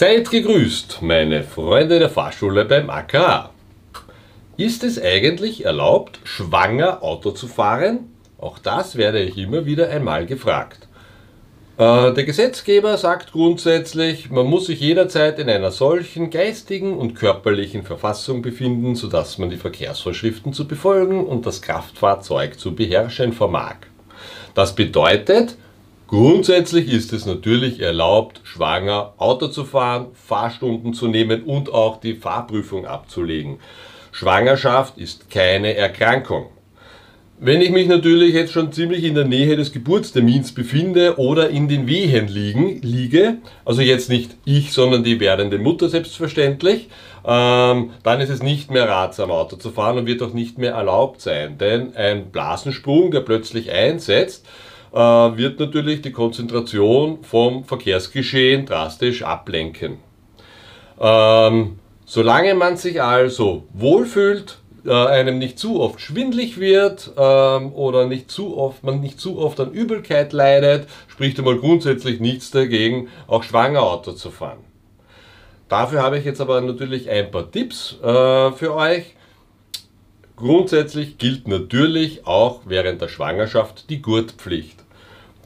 Seid gegrüßt, meine Freunde der Fahrschule beim AKA. Ist es eigentlich erlaubt, schwanger Auto zu fahren? Auch das werde ich immer wieder einmal gefragt. Äh, der Gesetzgeber sagt grundsätzlich, man muss sich jederzeit in einer solchen geistigen und körperlichen Verfassung befinden, sodass man die Verkehrsvorschriften zu befolgen und das Kraftfahrzeug zu beherrschen vermag. Das bedeutet, Grundsätzlich ist es natürlich erlaubt, schwanger Auto zu fahren, Fahrstunden zu nehmen und auch die Fahrprüfung abzulegen. Schwangerschaft ist keine Erkrankung. Wenn ich mich natürlich jetzt schon ziemlich in der Nähe des Geburtstermins befinde oder in den Wehen liegen, liege, also jetzt nicht ich, sondern die werdende Mutter selbstverständlich, ähm, dann ist es nicht mehr ratsam, Auto zu fahren und wird auch nicht mehr erlaubt sein. Denn ein Blasensprung, der plötzlich einsetzt, wird natürlich die Konzentration vom Verkehrsgeschehen drastisch ablenken. Ähm, solange man sich also wohlfühlt, äh, einem nicht zu oft schwindlig wird ähm, oder nicht zu oft, man nicht zu oft an Übelkeit leidet, spricht einmal grundsätzlich nichts dagegen, auch schwanger Auto zu fahren. Dafür habe ich jetzt aber natürlich ein paar Tipps äh, für euch. Grundsätzlich gilt natürlich auch während der Schwangerschaft die Gurtpflicht.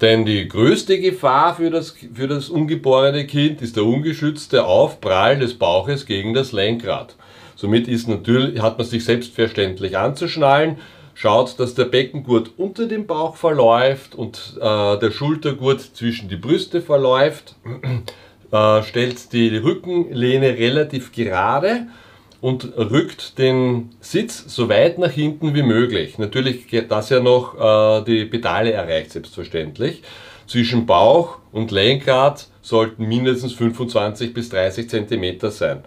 Denn die größte Gefahr für das, für das ungeborene Kind ist der ungeschützte Aufprall des Bauches gegen das Lenkrad. Somit ist natürlich, hat man sich selbstverständlich anzuschnallen, schaut, dass der Beckengurt unter dem Bauch verläuft und äh, der Schultergurt zwischen die Brüste verläuft, äh, stellt die Rückenlehne relativ gerade und rückt den Sitz so weit nach hinten wie möglich. Natürlich geht das ja noch äh, die Pedale erreicht, selbstverständlich. Zwischen Bauch und Lenkrad sollten mindestens 25 bis 30 cm sein,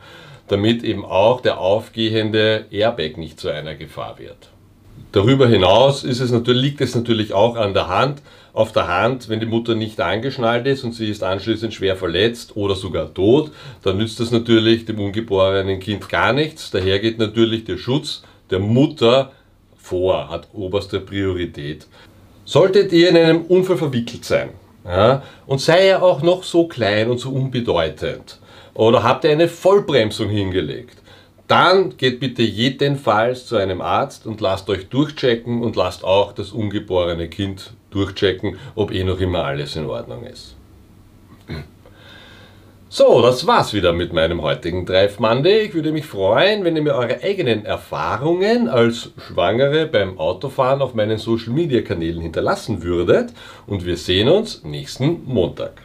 damit eben auch der aufgehende Airbag nicht zu einer Gefahr wird. Darüber hinaus ist es natürlich, liegt es natürlich auch an der Hand, auf der Hand, wenn die Mutter nicht angeschnallt ist und sie ist anschließend schwer verletzt oder sogar tot, dann nützt das natürlich dem ungeborenen Kind gar nichts. Daher geht natürlich der Schutz der Mutter vor, hat oberste Priorität. Solltet ihr in einem Unfall verwickelt sein ja, und sei er auch noch so klein und so unbedeutend oder habt ihr eine Vollbremsung hingelegt, dann geht bitte jedenfalls zu einem Arzt und lasst euch durchchecken und lasst auch das ungeborene Kind durchchecken, ob eh noch immer alles in Ordnung ist. So, das war's wieder mit meinem heutigen Drive Monday. Ich würde mich freuen, wenn ihr mir eure eigenen Erfahrungen als Schwangere beim Autofahren auf meinen Social Media Kanälen hinterlassen würdet. Und wir sehen uns nächsten Montag.